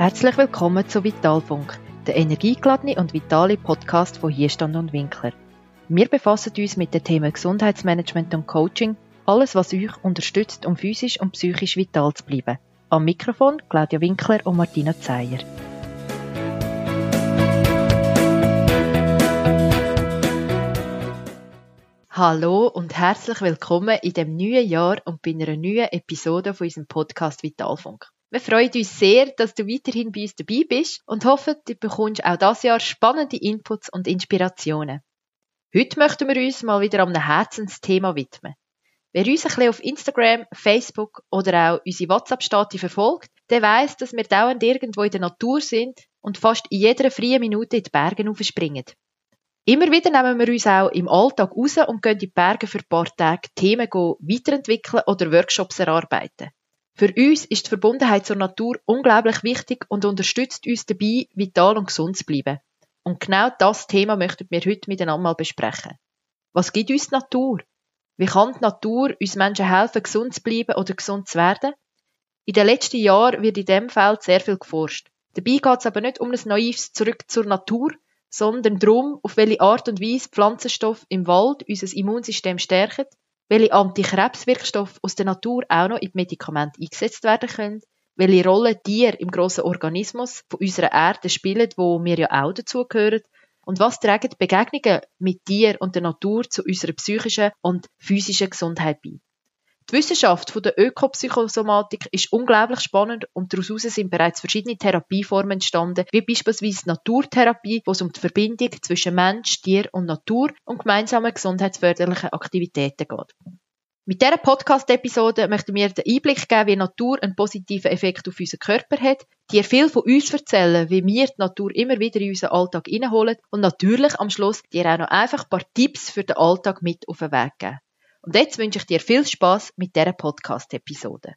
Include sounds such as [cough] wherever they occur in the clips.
Herzlich willkommen zu Vitalfunk, der energiegeladene und vitale Podcast von Hierstand und Winkler. Wir befassen uns mit den Themen Gesundheitsmanagement und Coaching, alles was euch unterstützt, um physisch und psychisch vital zu bleiben. Am Mikrofon Claudia Winkler und Martina Zeyer. Hallo und herzlich willkommen in dem neuen Jahr und bei einer neuen Episode von unserem Podcast Vitalfunk. Wir freuen uns sehr, dass du weiterhin bei uns dabei bist und hoffen, du bekommst auch das Jahr spannende Inputs und Inspirationen. Heute möchten wir uns mal wieder einem Herzensthema widmen. Wer uns ein bisschen auf Instagram, Facebook oder auch unsere WhatsApp-Stati verfolgt, der weiss, dass wir dauernd irgendwo in der Natur sind und fast in jeder freien Minute in die Berge aufspringen. Immer wieder nehmen wir uns auch im Alltag raus und gehen in die Berge für ein paar Tage Themen weiterentwickeln oder Workshops erarbeiten. Für uns ist die Verbundenheit zur Natur unglaublich wichtig und unterstützt uns dabei, vital und gesund zu bleiben. Und genau das Thema möchten wir heute miteinander mal besprechen. Was gibt uns die Natur? Wie kann die Natur uns Menschen helfen, gesund zu bleiben oder gesund zu werden? In den letzten Jahren wird in diesem Feld sehr viel geforscht. Dabei geht es aber nicht um ein naives Zurück zur Natur, sondern darum, auf welche Art und Weise Pflanzenstoffe im Wald unser Immunsystem stärken welche Antikrebswirkstoffe aus der Natur auch noch in Medikamente eingesetzt werden können, welche Rolle Tiere im grossen Organismus von unserer Erde spielen, wo wir ja auch dazugehören, und was tragen Begegnungen mit Tieren und der Natur zu unserer psychischen und physischen Gesundheit bei. Die Wissenschaft von der Ökopsychosomatik ist unglaublich spannend und daraus sind bereits verschiedene Therapieformen entstanden, wie beispielsweise Naturtherapie, wo es um die Verbindung zwischen Mensch, Tier und Natur und gemeinsamen gesundheitsförderlichen Aktivitäten geht. Mit dieser Podcast-Episode möchten wir den Einblick geben, wie Natur einen positiven Effekt auf unseren Körper hat, dir viel von uns erzählen, wie wir die Natur immer wieder in unseren Alltag hineinholen und natürlich am Schluss dir auch noch einfach ein paar Tipps für den Alltag mit auf den Weg geben. Und jetzt wünsche ich dir viel Spaß mit dieser Podcast-Episode.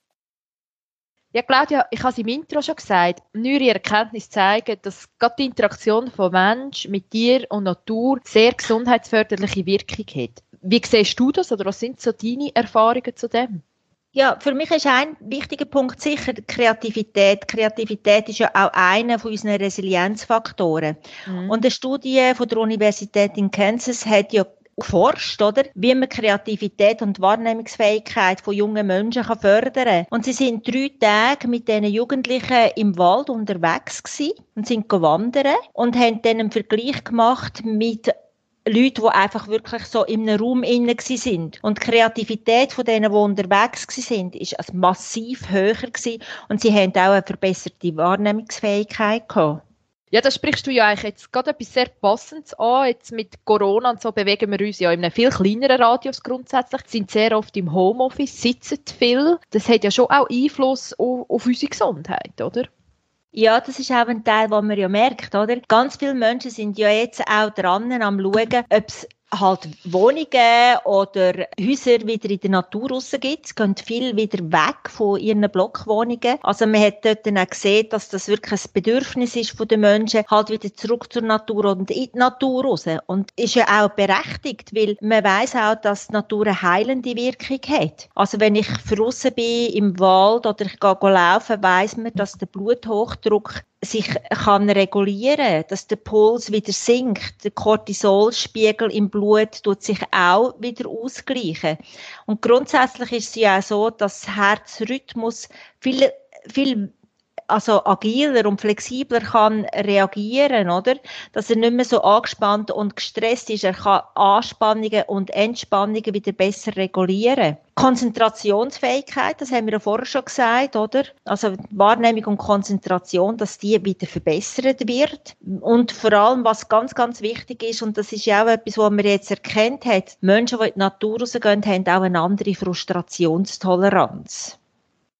Ja, Claudia, ich habe es im Intro schon gesagt, neuere Erkenntnisse zeigen, dass gerade die Interaktion von Mensch mit Tier und Natur sehr gesundheitsförderliche Wirkung hat. Wie siehst du das oder was sind so deine Erfahrungen zu dem? Ja, für mich ist ein wichtiger Punkt sicher die Kreativität. Kreativität ist ja auch einer von unseren Resilienzfaktoren. Mhm. Und eine Studie von der Universität in Kansas hat ja geforscht, oder? Wie man Kreativität und Wahrnehmungsfähigkeit von jungen Menschen kann fördern kann. Und sie sind drei Tage mit diesen Jugendlichen im Wald unterwegs gewesen und sind gewandert und haben dann einen Vergleich gemacht mit Leute, die einfach wirklich so in einem Raum innen sind. Und die Kreativität von denen, die unterwegs sind, ist also massiv höher gewesen. Und sie haben auch eine verbesserte Wahrnehmungsfähigkeit gehabt. Ja, da sprichst du ja eigentlich jetzt gerade etwas sehr Passendes an. Jetzt mit Corona und so bewegen wir uns ja in einem viel kleineren Radius grundsätzlich, sind sehr oft im Homeoffice, sitzen viel. Das hat ja schon auch Einfluss auf, auf unsere Gesundheit, oder? Ja, das ist auch ein Teil, den man ja merkt, oder? Ganz viele Menschen sind ja jetzt auch dran am schauen, ob es halt Wohnungen oder Häuser wieder in der Natur rausgibt. Es gehen viel wieder weg von ihren Blockwohnungen. Also man hat dort dann auch gesehen, dass das wirklich ein Bedürfnis ist von den Menschen, halt wieder zurück zur Natur und in die Natur raus. Und ist ja auch berechtigt, weil man weiß auch, dass die Natur eine heilende Wirkung hat. Also wenn ich draussen bin im Wald oder ich gehe laufen, weiß man, dass der Bluthochdruck sich kann regulieren, dass der Puls wieder sinkt, der Cortisolspiegel im Blut tut sich auch wieder ausgleichen. Und grundsätzlich ist es ja auch so, dass Herzrhythmus viel, viel also agiler und flexibler kann reagieren, oder? Dass er nicht mehr so angespannt und gestresst ist. Er kann Anspannungen und Entspannungen wieder besser regulieren. Konzentrationsfähigkeit, das haben wir ja vorher schon gesagt, oder? Also Wahrnehmung und Konzentration, dass die wieder verbessert wird. Und vor allem, was ganz, ganz wichtig ist, und das ist ja auch etwas, was man jetzt erkennt hat, Menschen, die in die Natur rausgehen, haben auch eine andere Frustrationstoleranz.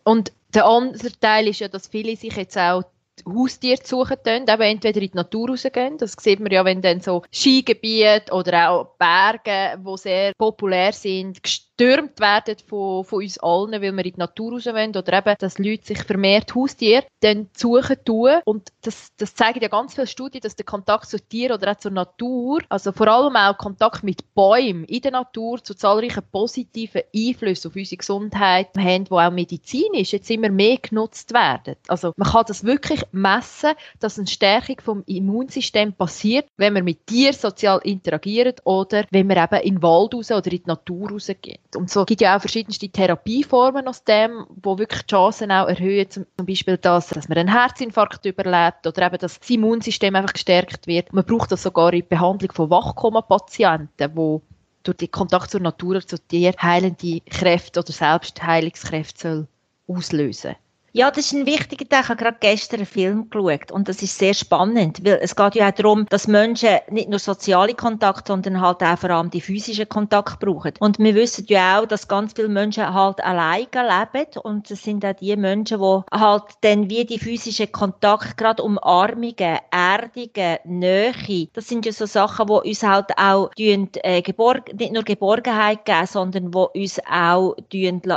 Und der andere Teil ist ja, dass viele sich jetzt auch Haustiere suchen können, eben entweder in die Natur rausgehen. Das sieht man ja, wenn dann so Skigebiete oder auch Berge, wo sehr populär sind, gestürmt werden von, von uns allen, weil wir in die Natur raus wollen oder eben, dass Leute sich vermehrt Haustiere dann suchen tun. Und das, das zeigen ja ganz viele Studien, dass der Kontakt zu Tieren oder auch zur Natur, also vor allem auch Kontakt mit Bäumen in der Natur zu zahlreichen positiven Einflüssen auf unsere Gesundheit haben, die auch medizinisch jetzt immer mehr genutzt werden. Also man kann das wirklich messen, dass eine Stärkung vom Immunsystem passiert, wenn man mit Tieren sozial interagiert oder wenn man eben in den Wald raus oder in die Natur rausgeht. Und so gibt ja auch verschiedenste Therapieformen aus dem, wo wirklich die Chancen auch erhöhen, zum Beispiel das, dass man einen Herzinfarkt überlebt oder eben, dass das Immunsystem einfach gestärkt wird. Man braucht das sogar in der Behandlung von Wachkoma-Patienten, wo durch den Kontakt zur Natur, zu Tier heilende Kräfte oder Selbstheilungskräfte soll auslösen ja, das ist ein wichtiger Teil. Ich habe gerade gestern einen Film geschaut und das ist sehr spannend, weil es geht ja auch darum, dass Menschen nicht nur soziale Kontakte, sondern halt auch vor allem die physischen Kontakte brauchen. Und wir wissen ja auch, dass ganz viele Menschen halt alleine leben und es sind auch die Menschen, die halt dann wie die physischen Kontakte, gerade Umarmungen, Erdungen, Nähe, das sind ja so Sachen, die uns halt auch äh, Geborg nicht nur Geborgenheit geben, sondern die uns auch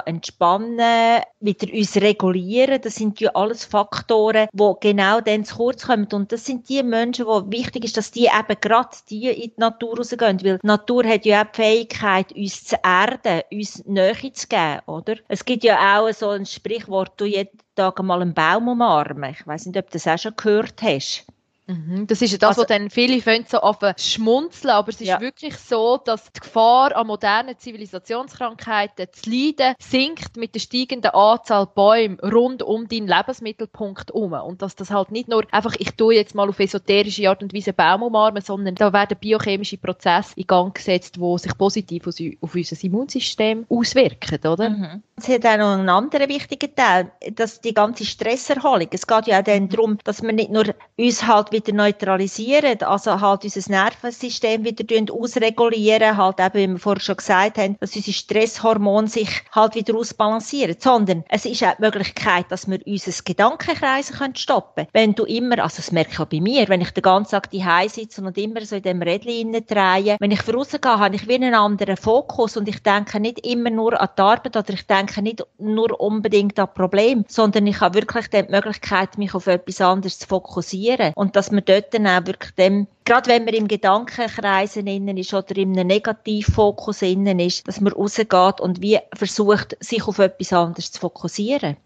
entspannen, wieder uns regulieren Tieren, das sind ja alles Faktoren, die genau dann zu kurz kommen. Und das sind die Menschen, wo wichtig ist, dass die eben gerade die in die Natur rausgehen. Weil die Natur hat ja auch die Fähigkeit, uns zu erden, uns Nähe zu geben, oder? Es gibt ja auch so ein Sprichwort, du jeden Tag mal einen Baum umarmen. Ich weiß nicht, ob du das auch schon gehört hast. Mhm, das ist ja das, also, was dann viele finden, so auf schmunzeln, aber es ist ja. wirklich so, dass die Gefahr an modernen Zivilisationskrankheiten zu leiden sinkt mit der steigenden Anzahl Bäume rund um deinen Lebensmittelpunkt herum. Und dass das halt nicht nur einfach, ich tue jetzt mal auf esoterische Art und Weise Baum umarmen, sondern da werden biochemische Prozesse in Gang gesetzt, die sich positiv auf unser Immunsystem auswirken, oder? Mhm. Es hat auch noch einen anderen wichtigen Teil, dass die ganze Stresserholung. Es geht ja auch dann darum, dass wir nicht nur uns halt wieder neutralisieren, also halt unser Nervensystem wieder ausregulieren, halt eben, wie wir vorher schon gesagt haben, dass unsere Stresshormone sich halt wieder ausbalancieren, sondern es ist auch die Möglichkeit, dass wir unser Gedankenkreisen stoppen können. Wenn du immer, also das merke ich auch bei mir, wenn ich den ganzen Tag daheim sitze und immer so in dem Rädchen drehe, wenn ich vorausgehe, habe ich wie einen anderen Fokus und ich denke nicht immer nur an die Arbeit oder ich denke nicht nur unbedingt an Probleme, sondern ich habe wirklich die Möglichkeit, mich auf etwas anderes zu fokussieren und das dass man dort dann auch wirklich dem, gerade wenn man im Gedankenkreisen innen ist oder in einem Negativfokus innen ist, dass man rausgeht und wie versucht, sich auf etwas anderes zu fokussieren.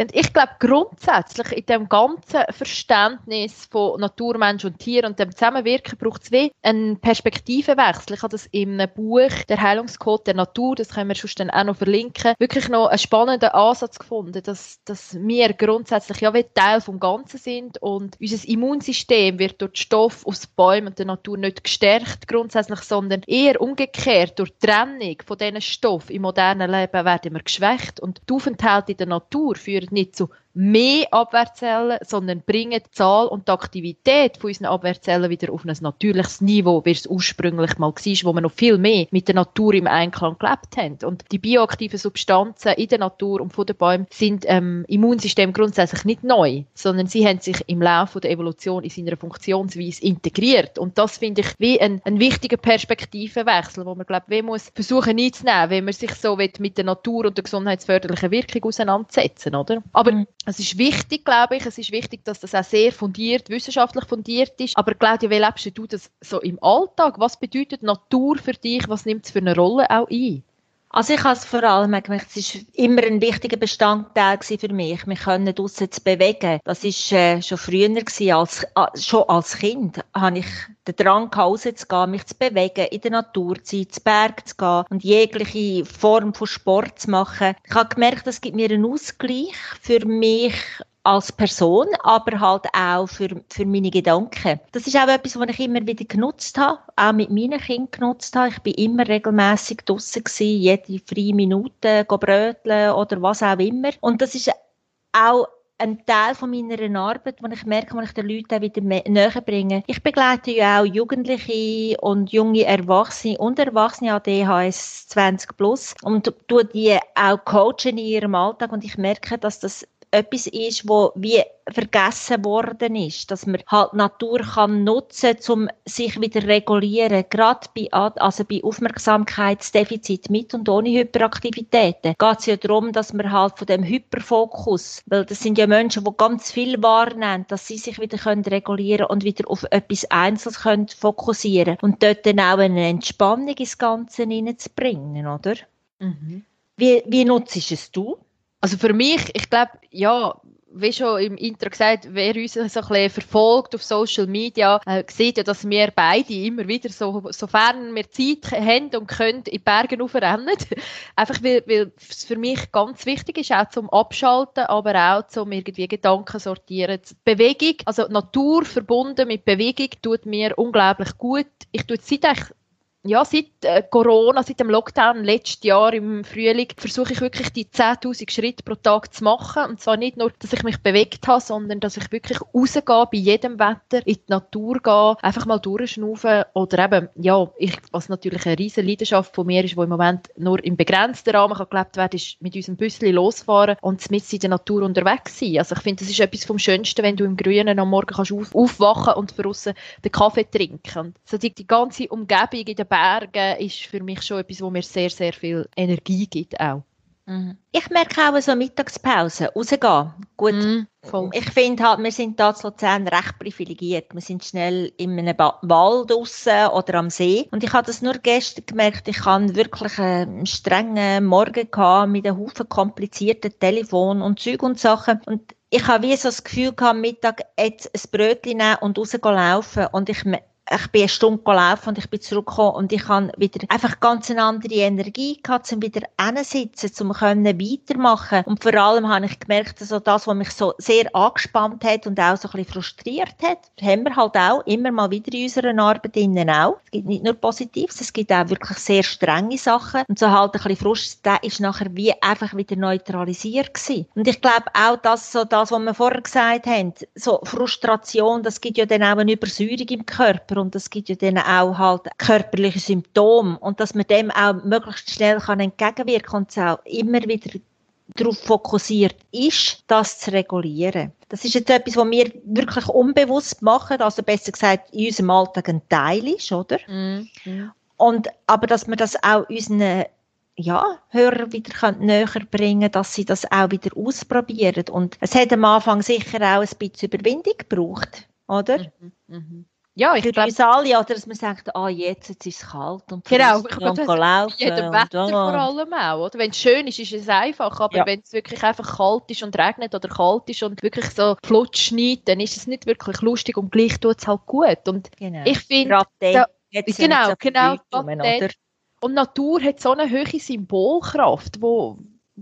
Und ich glaube grundsätzlich in dem ganzen Verständnis von Natur, Mensch und Tier und dem Zusammenwirken braucht es wie einen Perspektivenwechsel. Ich habe das in einem Buch, der Heilungscode der Natur, das können wir schon dann auch noch verlinken, wirklich noch einen spannenden Ansatz gefunden, dass, dass wir grundsätzlich ja wie Teil vom Ganzen sind und unser Immunsystem wird durch Stoff aus Bäumen und der Natur nicht gestärkt grundsätzlich, sondern eher umgekehrt durch die Trennung von diesen Stoffen im modernen Leben werden wir geschwächt und die Aufenthalte in der Natur führen nicht zu mehr Abwehrzellen, sondern bringen die Zahl und die Aktivität von unseren Abwehrzellen wieder auf ein natürliches Niveau, wie es ursprünglich mal war, wo wir noch viel mehr mit der Natur im Einklang gelebt haben. Und die bioaktiven Substanzen in der Natur und von den Bäumen sind ähm, Immunsystem grundsätzlich nicht neu, sondern sie haben sich im Laufe der Evolution in seiner Funktionsweise integriert. Und das finde ich wie ein, ein wichtiger Perspektivenwechsel, wo man glaube ich muss versuchen einzunehmen, wenn man sich so mit der Natur und der gesundheitsförderlichen Wirkung auseinandersetzen, oder? Aber mhm. Es ist wichtig, glaube ich, es ist wichtig, dass das auch sehr fundiert, wissenschaftlich fundiert ist. Aber Claudia, wie lebst du das so im Alltag? Was bedeutet Natur für dich? Was nimmt es für eine Rolle auch ein? Also ich habe es vor allem gemerkt, es war immer ein wichtiger Bestandteil für mich, mich können draussen zu bewegen. Das war äh, schon früher gewesen, als, äh, schon als Kind habe ich den Drang rauszugehen, mich zu bewegen, in der Natur zu sein, zu Berg zu gehen und jegliche Form von Sport zu machen. Ich habe gemerkt, das gibt mir einen Ausgleich für mich als Person, aber halt auch für, für meine Gedanken. Das ist auch etwas, was ich immer wieder genutzt habe, auch mit meinen Kindern genutzt habe. Ich bin immer regelmäßig gewesen, jede freie Minute bröteln oder was auch immer. Und das ist auch ein Teil von meiner Arbeit, wo ich merke, wo ich den Leuten wieder näher bringe. Ich begleite ja auch Jugendliche und junge Erwachsene und Erwachsene ADHS 20 plus und tue die auch coachen in ihrem Alltag und ich merke, dass das etwas ist, wo wie vergessen worden ist, dass man halt Natur kann nutzen, um sich wieder regulieren. Gerade bei, also bei Aufmerksamkeitsdefizit mit und ohne Hyperaktivitäten geht es ja darum, dass man halt von dem Hyperfokus, weil das sind ja Menschen, die ganz viel wahrnehmen, dass sie sich wieder können regulieren und wieder auf etwas Einzelnes können fokussieren und dort dann auch eine Entspannung ins Ganze hineinzubringen, oder? Mhm. Wie, wie nutzt es du? Also für mich, ich glaube, ja, wie schon im Intro gesagt, wer uns so ein bisschen verfolgt auf Social Media, äh, sieht ja, dass wir beide immer wieder, so, sofern wir Zeit haben und können, in die Berge aufrennen. [laughs] Einfach weil, weil es für mich ganz wichtig ist, auch zum Abschalten, aber auch zum irgendwie Gedanken sortieren. Bewegung, also Natur verbunden mit Bewegung, tut mir unglaublich gut. Ich tue seit ja, seit äh, Corona, seit dem Lockdown letztes Jahr im Frühling, versuche ich wirklich die 10.000 Schritte pro Tag zu machen. Und zwar nicht nur, dass ich mich bewegt habe, sondern dass ich wirklich rausgehe, bei jedem Wetter, in die Natur gehe, einfach mal durchschnaufen oder eben, ja, ich, was natürlich eine riesige Leidenschaft von mir ist, wo im Moment nur im begrenzten Rahmen gelebt werden, ist mit unserem Büsschen losfahren und mit in der Natur unterwegs sein. Also ich finde, das ist etwas vom Schönsten, wenn du im Grünen am Morgen kannst auf, aufwachen und draussen den Kaffee trinken. Und so die, die ganze Umgebung in der Bergen ist für mich schon etwas, wo mir sehr, sehr viel Energie gibt auch. Mhm. Ich merke auch so Mittagspause, rausgehen. Gut, mm, ich finde halt, wir sind hier in Luzern recht privilegiert. Wir sind schnell in einem ba Wald draussen oder am See. Und ich habe das nur gestern gemerkt, ich hatte wirklich einen strengen Morgen gehabt mit einem Haufen komplizierten Telefon und Zeug und Sachen. Und ich habe wie so das Gefühl gehabt, Mittag jetzt ein Brötchen nehmen und rausgehen laufen. Und ich ich bin eine Stunde gelaufen und ich bin zurückgekommen und ich habe wieder einfach ganz eine andere Energie gehabt, um wieder hinsitzen, um können weitermachen. Und vor allem habe ich gemerkt, dass das, was mich so sehr angespannt hat und auch so ein bisschen frustriert hat, haben wir halt auch immer mal wieder in unserer Arbeit innen auch. Es gibt nicht nur Positives, es gibt auch wirklich sehr strenge Sachen. Und so halt ein bisschen Frust, der ist nachher wie einfach wieder neutralisiert gewesen. Und ich glaube auch, dass so das, was wir vorher gesagt haben, so Frustration, das gibt ja dann auch eine Übersäuerung im Körper und es gibt ja dann auch halt körperliche Symptome und dass man dem auch möglichst schnell kann entgegenwirken und es auch immer wieder darauf fokussiert ist, das zu regulieren. Das ist jetzt etwas, was wir wirklich unbewusst machen, also besser gesagt in unserem Alltag ein Teil ist, oder? Mm, Und, aber dass wir das auch unseren ja, Hörer wieder näher bringen dass sie das auch wieder ausprobieren. Und es hat am Anfang sicher auch ein bisschen Überwindung gebraucht, oder? Mhm, mh. Ja, ich glaube... uns alle, oder dass man sagt, ah, jetzt, jetzt ist es kalt und genau, ich und laufen. Jedem Wetter und, vor allem auch, oder? Wenn es schön ist, ist es einfach, aber ja. wenn es wirklich einfach kalt ist und regnet oder kalt ist und wirklich so flutsch schneit, dann ist es nicht wirklich lustig und gleich tut es halt gut. Und genau. ich finde... Genau, genau, genau. Und Natur hat so eine hohe Symbolkraft, wo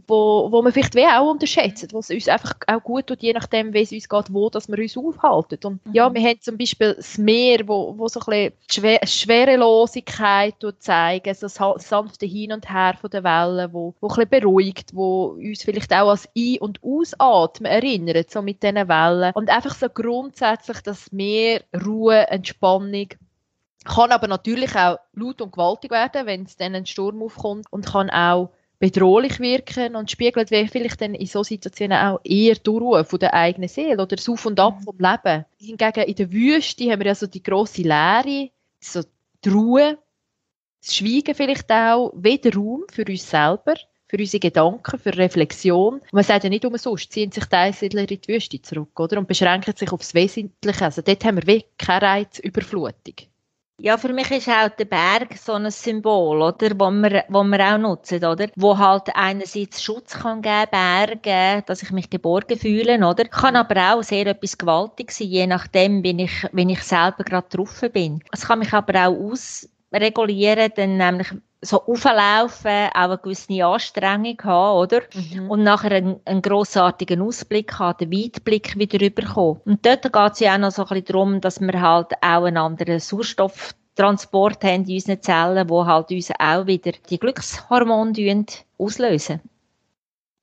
wo, wo man vielleicht wie auch unterschätzt, was uns einfach auch gut tut, je nachdem, wie es uns geht, wo dass wir uns aufhalten. Und mhm. ja, wir haben zum Beispiel das Meer, wo, wo so ein bisschen Schwerelosigkeit zeigen, so das sanfte Hin und Her von der Wellen, wo, wo ein bisschen beruhigt, wo uns vielleicht auch als Ein- und Ausatmen erinnert, so mit diesen Wellen. Und einfach so grundsätzlich das Meer, Ruhe, Entspannung, kann aber natürlich auch laut und gewaltig werden, wenn es dann ein Sturm aufkommt und kann auch bedrohlich wirken und spiegelt wie vielleicht dann in so Situationen auch eher die Ruhe von der eigenen Seele oder das Auf und Ab mhm. vom Leben. Hingegen in der Wüste haben wir ja so die grosse Leere, so die Ruhe, das Schweigen vielleicht auch, weder Raum für uns selber, für unsere Gedanken, für Reflexion. Und man sagt ja nicht umsonst, ziehen sich die Einsiedler in die Wüste zurück, oder? Und beschränken sich aufs Wesentliche. Also dort haben wir wie keine Reizüberflutung. Ja, für mich ist auch der Berg so ein Symbol, oder, wo wir, wo wir auch nutzen, oder, wo halt einerseits Schutz kann geben, Berge, dass ich mich geborgen fühle, oder, kann aber auch sehr etwas gewaltig sein, je nachdem, wenn ich, wenn ich selber gerade drauf bin. Es kann mich aber auch ausregulieren, dann nämlich so auflaufen, auch eine gewisse Anstrengung haben, oder? Mhm. Und nachher einen, einen grossartigen Ausblick haben, den Weitblick wieder rüberkommen. Und dort geht es ja auch noch so ein bisschen darum, dass wir halt auch einen anderen Sauerstofftransport haben in unseren Zellen, wo halt uns auch wieder die Glückshormone auslösen.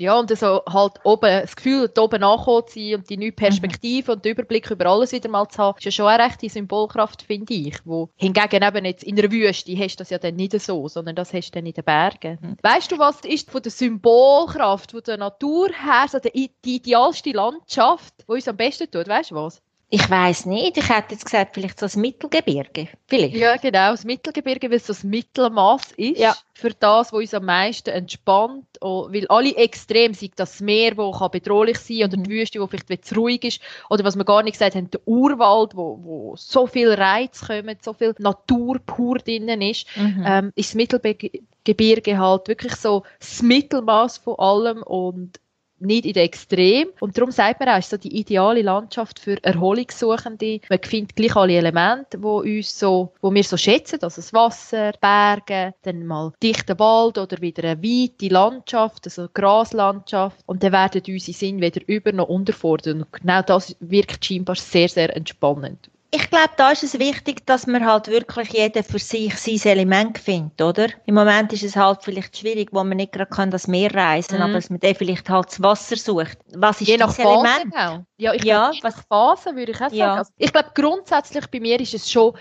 Ja, und so halt oben, das Gefühl, da oben angekommen zu sein und die neue Perspektive mhm. und den Überblick über alles wieder mal zu haben, ist ja schon eine rechte Symbolkraft, finde ich. Wo hingegen eben jetzt in der Wüste hast du das ja dann nicht so, sondern das hast du dann in den Bergen. Mhm. Weißt du, was ist von der Symbolkraft, von der Natur her, so die, die idealste Landschaft, die uns am besten tut? Weißt du was? Ich weiß nicht. Ich hätte jetzt gesagt, vielleicht so das Mittelgebirge. Vielleicht. Ja, genau. Das Mittelgebirge, weil es so das Mittelmaß ist. Ja. Für das, was uns am meisten entspannt. Weil alle extrem, sei das Meer, das bedrohlich sein kann, oder die mhm. Wüste, die vielleicht zu ruhig ist. Oder was wir gar nicht gesagt haben, der Urwald, wo, wo so viel Reiz kommen, so viel Natur pur drinnen ist, mhm. ähm, ist das Mittelgebirge halt wirklich so das Mittelmaß von allem und nicht in den Extrem. Und darum sagt man auch, es ist so die ideale Landschaft für Erholungssuchende. Man findet gleich alle Elemente, wo uns so, wo wir so schätzen, also das Wasser, Berge, dann mal dichter Wald oder wieder eine weite Landschaft, also Graslandschaft. Und dann werden unsere Sinn weder über noch unterfordert. Und genau das wirkt scheinbar sehr, sehr entspannend ich glaube, da ist es wichtig, dass man halt wirklich jeder für sich sein Element findet, oder? Im Moment ist es halt vielleicht schwierig, wo man nicht gerade kann das Meer reisen, mhm. aber dass man dann vielleicht halt das Wasser sucht. Was ist Je nach das Element? Auch. Ja, ich ja, glaube, was Phase würde ich auch sagen. Ja. Also, ich glaube, grundsätzlich bei mir ist es schon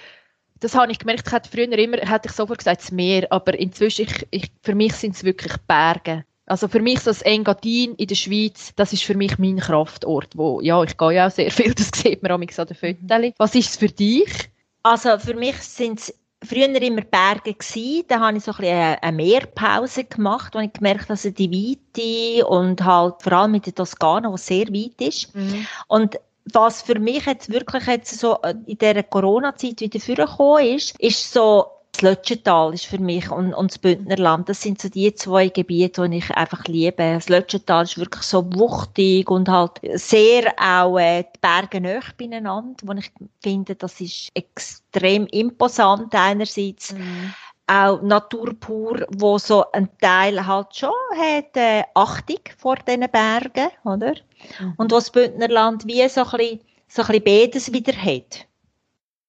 das habe ich gemerkt, ich hätte früher immer, hätte ich sofort gesagt, das Meer, aber inzwischen, ich, ich, für mich sind es wirklich Berge. Also für mich so das Engadin in der Schweiz, das ist für mich mein Kraftort, wo, ja, ich gehe ja auch sehr viel, [laughs] das sieht man auch an den Fotos. Was ist es für dich? Also für mich sind es früher immer Berge gewesen. Da habe ich so ein bisschen eine Meerpause gemacht, wo ich gemerkt habe, also die Weite und halt vor allem mit der Toskana, wo sehr weit ist. Mhm. Und was für mich jetzt wirklich jetzt so in dieser Corona-Zeit wieder vorgekommen ist, ist so das Lötschental ist für mich und, und das Bündnerland, das sind so die zwei Gebiete, die ich einfach liebe. Das Lötschental ist wirklich so wuchtig und halt sehr auch äh, die Berge nahe beieinander, wo ich finde, das ist extrem imposant einerseits. Mhm. Auch Natur pur, wo so ein Teil halt schon hat äh, Achtung vor diesen Bergen, oder? Mhm. Und wo das Bündnerland wie so ein bisschen, so ein bisschen beides wieder hat.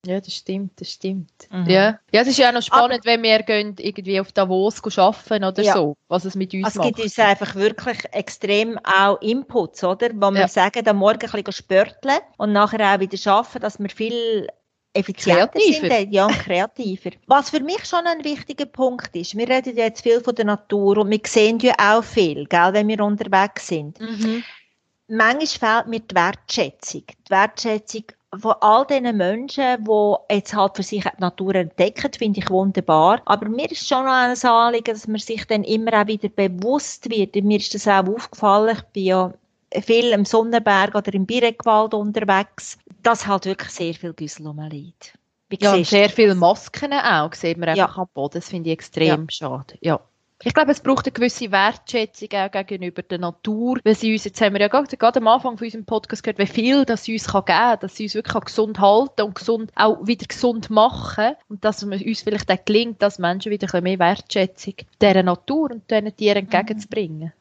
Ja, das stimmt, das stimmt. Mhm. Ja. ja, es ist ja auch noch spannend, Aber, wenn wir gehen, irgendwie auf Davos arbeiten oder ja. so, was es mit uns es macht. Es gibt uns einfach wirklich extrem auch Inputs, oder? Wo wir ja. sagen, am Morgen ein bisschen spörteln und nachher auch wieder arbeiten, dass wir viel effizienter kreativer. sind ja, kreativer. Was für mich schon ein wichtiger Punkt ist, wir reden jetzt viel von der Natur und wir sehen ja auch viel, gell, wenn wir unterwegs sind. Mhm. Manchmal fehlt mir die Wertschätzung. Die Wertschätzung von all diesen Menschen, die jetzt halt für sich die Natur entdecken, finde ich wunderbar. Aber mir ist schon noch ein Anliegen, dass man sich dann immer auch wieder bewusst wird. Mir ist das auch aufgefallen, ich bin ja viel im Sonnenberg oder im Birekwald unterwegs, dass halt wirklich sehr viel Güssel rumliegt. Ja, sehr viele Masken auch, sieht man einfach ja. am Boden. Das finde ich extrem ja. schade. Ja. Ich glaube, es braucht eine gewisse Wertschätzung auch gegenüber der Natur, weil sie uns, jetzt haben wir ja gerade, gerade am Anfang von unserem Podcast gehört, wie viel das sie uns kann geben kann, dass sie uns wirklich gesund halten und gesund, auch wieder gesund machen und dass es uns vielleicht auch gelingt, dass Menschen wieder ein bisschen mehr Wertschätzung dieser Natur und diesen Tieren mhm. entgegenzubringen.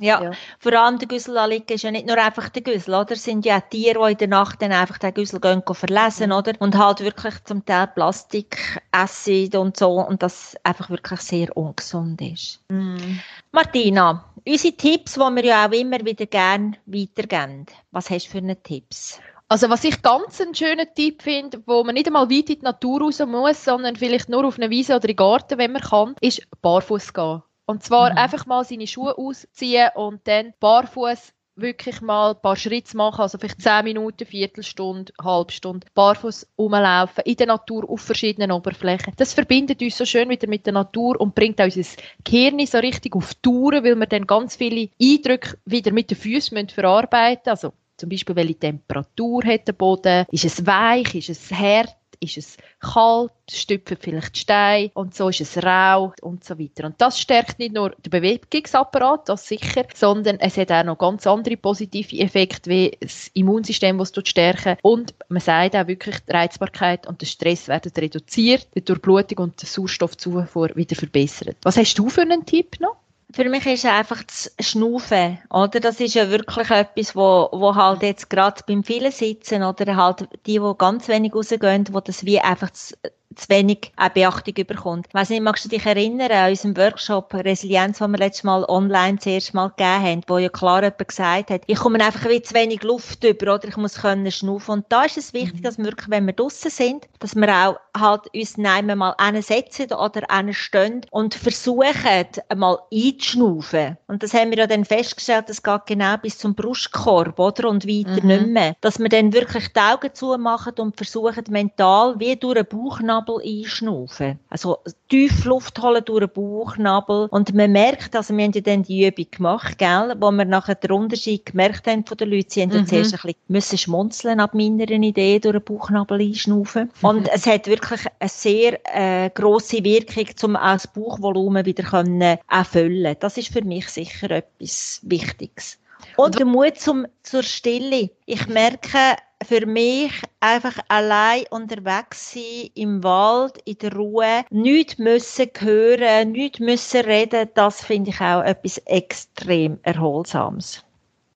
Ja, ja. vor allem der Güsselalike ist ja nicht nur einfach der Güssel, oder? Es sind ja auch Tiere, die in der Nacht dann einfach den Güssel gehen, gehen verlesen, mhm. oder? Und halt wirklich zum Teil Plastik essen und so und das einfach wirklich sehr ungesund ist. Mhm. Martina, unsere Tipps, die wir ja auch immer wieder gerne weitergeben. Was hast du für eine Tipps? Also was ich ganz einen schönen Tipp finde, wo man nicht einmal weit in die Natur raus muss, sondern vielleicht nur auf eine Wiese oder den Garten, wenn man kann, ist barfuß gehen. Und zwar mhm. einfach mal seine Schuhe ausziehen und dann barfuß wirklich mal ein paar Schritte machen, also vielleicht 10 Minuten, Viertelstunde, Halbstunde, barfuß rumlaufen, in der Natur, auf verschiedenen Oberflächen. Das verbindet uns so schön wieder mit der Natur und bringt unser Gehirn so richtig auf Touren, weil wir dann ganz viele Eindrücke wieder mit den Füßen verarbeiten müssen. Also zum Beispiel, welche Temperatur hat der Boden? Ist es weich? Ist es hart? Ist es kalt, stüpfen vielleicht Steine und so ist es rau und so weiter. Und das stärkt nicht nur den Bewegungsapparat, das sicher, sondern es hat auch noch ganz andere positive Effekte, wie das Immunsystem, das es stärken und man sagt auch wirklich, die Reizbarkeit und der Stress werden reduziert, die Durchblutung und der Sauerstoffzufuhr wieder verbessert. Was hast du für einen Tipp noch? Für mich ist es einfach das Schnaufen, oder? Das ist ja wirklich etwas, wo, wo halt jetzt gerade beim vielen Sitzen oder halt die, die ganz wenig rausgehen, wo das wie einfach das, zu wenig auch Beachtung bekommt. Ich weiss nicht, magst du dich erinnern an unserem Workshop Resilienz, den wir letztes Mal online zuerst mal gegeben haben, wo ja klar jemand gesagt hat, ich komme einfach wie zu wenig Luft über oder ich muss können schnaufen. Und da ist es wichtig, mhm. dass wir wirklich, wenn wir draußen sind, dass wir auch halt uns nehmen mal setzen oder stehen und versuchen, mal einzuschnaufen. Und das haben wir ja dann festgestellt, das geht genau bis zum Brustkorb, oder? Und weiter mhm. nicht mehr. Dass wir dann wirklich die Augen zumachen und versuchen, mental wie durch den Bauchnabel einschnaufen. Also tief Luft holen durch den Bauchnabel. Und man merkt, also wir haben ja dann die Übung gemacht, gell, wo wir nachher den Unterschied gemerkt haben von den Leuten. Sie haben mhm. zuerst ein bisschen müssen schmunzeln ab meiner Idee durch den Bauchnabel einschnaufen. Mhm. Und es hat wirklich eine sehr äh, grosse Wirkung, um auch das Bauchvolumen wieder können erfüllen. Das ist für mich sicher etwas Wichtiges. Und der Mut zum, zur Stille. Ich merke, für mich einfach allein unterwegs sein im Wald, in der Ruhe, nichts müssen hören, nichts müssen reden, das finde ich auch etwas extrem Erholsames.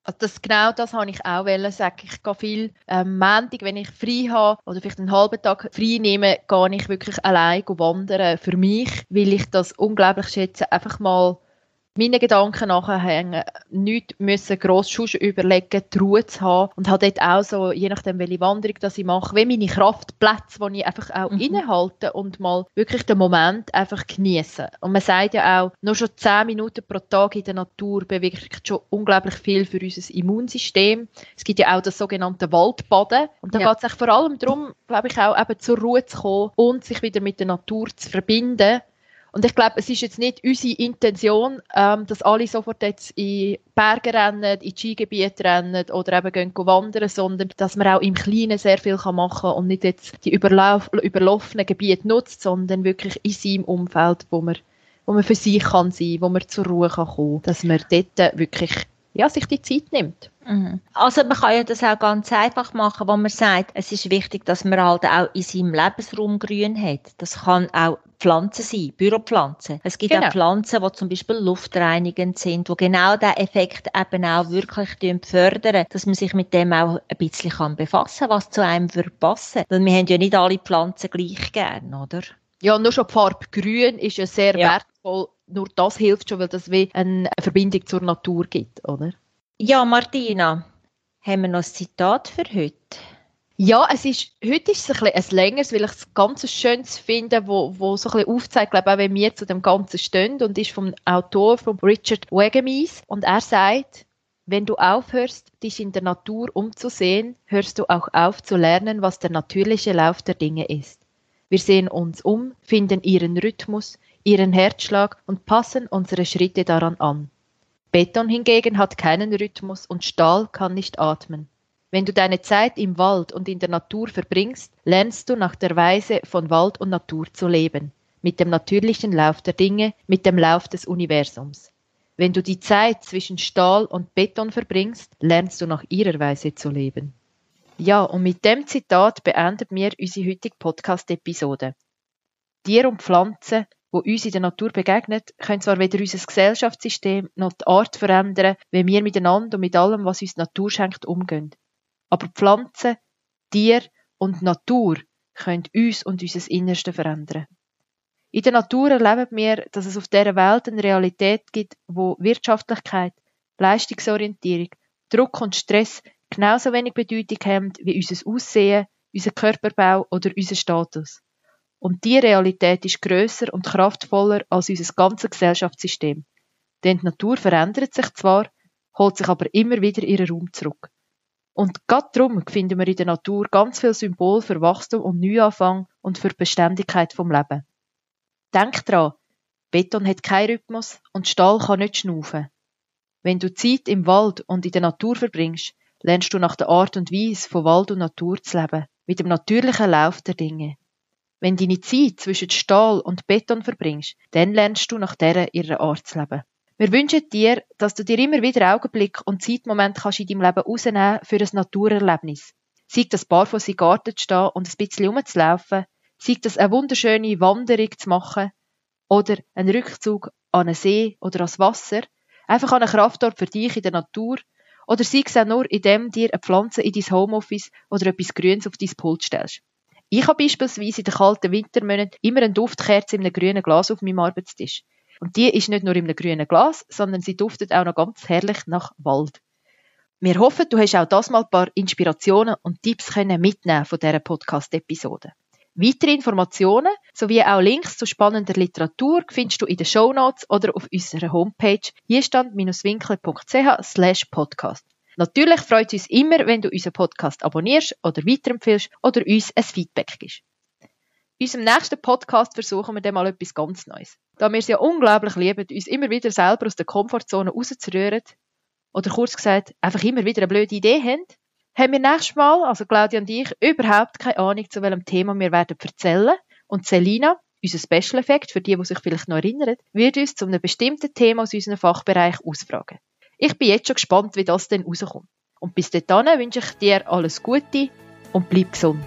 Also das, genau das habe ich auch wollen sagen. Ich gehe viel ähm, Montag, wenn ich frei habe oder vielleicht einen halben Tag frei nehme, gehe ich wirklich allein wandern für mich, weil ich das unglaublich schätze, einfach mal meine Gedanken nachhängen, nicht müssen gross Schuss überlegen, die Ruhe zu haben und habe dort auch so, je nachdem welche Wanderung das ich mache, wie meine Kraftplätze, wo ich einfach auch mhm. innehalte und mal wirklich den Moment einfach genieße. Und man sagt ja auch, nur schon 10 Minuten pro Tag in der Natur bewirkt schon unglaublich viel für unser Immunsystem. Es gibt ja auch das sogenannte Waldbaden und da ja. geht es vor allem darum, glaube ich, auch eben zur Ruhe zu kommen und sich wieder mit der Natur zu verbinden und ich glaube, es ist jetzt nicht unsere Intention, ähm, dass alle sofort jetzt in Berge rennen, in Skigebiete rennen oder eben gehen wandern, sondern dass man auch im Kleinen sehr viel machen kann und nicht jetzt die überlauf überlaufenen Gebiete nutzt, sondern wirklich in seinem Umfeld, wo man, wo man für sich kann sein, wo man zur Ruhe kann kommen, dass man dort wirklich ja, sich die Zeit nimmt. Mhm. Also man kann ja das auch ganz einfach machen, wo man sagt, es ist wichtig, dass man halt auch in seinem Lebensraum Grün hat. Das kann auch Pflanzen sein, Büropflanzen. Es gibt genau. auch Pflanzen, die zum Beispiel luftreinigend sind, die genau diesen Effekt eben auch wirklich fördern, dass man sich mit dem auch ein bisschen befassen kann, was zu einem verpassen. Weil wir haben ja nicht alle Pflanzen gleich gern, oder? Ja, nur schon die Farbe grün ist ja sehr ja. Wertvoll. Nur das hilft schon, weil das wie eine Verbindung zur Natur gibt, oder? Ja, Martina, haben wir noch ein Zitat für heute? Ja, es ist, heute ist es ein, ein längeres, weil ich es ganz schön finde, wo, wo so ein bisschen aufzeigt, glaube auch wenn wir zu dem Ganzen stehen und ist vom Autor, von Richard Wagamies und er sagt, wenn du aufhörst, dich in der Natur umzusehen, hörst du auch auf zu lernen, was der natürliche Lauf der Dinge ist. Wir sehen uns um, finden ihren Rhythmus, ihren Herzschlag und passen unsere Schritte daran an. Beton hingegen hat keinen Rhythmus und Stahl kann nicht atmen. Wenn du deine Zeit im Wald und in der Natur verbringst, lernst du nach der Weise von Wald und Natur zu leben, mit dem natürlichen Lauf der Dinge, mit dem Lauf des Universums. Wenn du die Zeit zwischen Stahl und Beton verbringst, lernst du nach ihrer Weise zu leben. Ja, und mit dem Zitat beenden wir unsere heutige Podcast-Episode. Tiere und Pflanzen, wo uns in der Natur begegnen, können zwar weder unser Gesellschaftssystem noch die Art verändern, wie wir miteinander und mit allem, was uns die Natur schenkt, umgehen. Aber Pflanzen, Tier und Natur können uns und unser Innerste verändern. In der Natur erleben wir, dass es auf dieser Welt eine Realität gibt, wo Wirtschaftlichkeit, Leistungsorientierung, Druck und Stress genauso wenig Bedeutung haben wie unser Aussehen, unser Körperbau oder unser Status. Und die Realität ist größer und kraftvoller als unser ganzes Gesellschaftssystem. Denn die Natur verändert sich zwar, holt sich aber immer wieder ihren Raum zurück. Und gerade darum finden wir in der Natur ganz viel Symbol für Wachstum und Neuanfang und für die Beständigkeit vom Leben. Denk dran, Beton hat keinen Rhythmus und Stahl kann nicht schnaufen. Wenn du Zeit im Wald und in der Natur verbringst, lernst du nach der Art und Weise von Wald und Natur zu leben, mit dem natürlichen Lauf der Dinge. Wenn deine Zeit zwischen Stahl und Beton verbringst, dann lernst du nach dieser ihrer Art zu leben. Wir wünschen dir, dass du dir immer wieder Augenblick und Zeitmoment kannst in deinem Leben rausnehmen für ein Naturerlebnis. Sei das barfuß im Garten zu stehen und ein bisschen rumzulaufen, sei das eine wunderschöne Wanderung zu machen oder einen Rückzug an einen See oder ans Wasser, einfach an einen Kraftort für dich in der Natur oder sei es auch nur, indem dir eine Pflanze in dein Homeoffice oder etwas Grünes auf dein Pult stellst. Ich habe beispielsweise in den kalten Wintermonaten immer eine Duftkerze in einem grünen Glas auf meinem Arbeitstisch. Und die ist nicht nur in einem grünen Glas, sondern sie duftet auch noch ganz herrlich nach Wald. Wir hoffen, du hast auch das mal ein paar Inspirationen und Tipps können mitnehmen von dieser Podcast-Episode. Weitere Informationen sowie auch Links zu spannender Literatur findest du in den Show Notes oder auf unserer Homepage hierstand-winkler.ch slash podcast. Natürlich freut es uns immer, wenn du unseren Podcast abonnierst oder weiterempfiehlst oder uns ein Feedback gibst. In unserem nächsten Podcast versuchen wir dann mal etwas ganz Neues. Da wir es ja unglaublich lieben, uns immer wieder selber aus der Komfortzone rauszurühren, oder kurz gesagt, einfach immer wieder eine blöde Idee haben, haben wir nächstes Mal, also Claudia und ich, überhaupt keine Ahnung, zu welchem Thema wir werden erzählen. Und Selina, unser Special Effekt, für die, die sich vielleicht noch erinnern, wird uns zu einem bestimmten Thema aus unserem Fachbereich ausfragen. Ich bin jetzt schon gespannt, wie das denn rauskommt. Und bis dahin wünsche ich dir alles Gute und bleib gesund.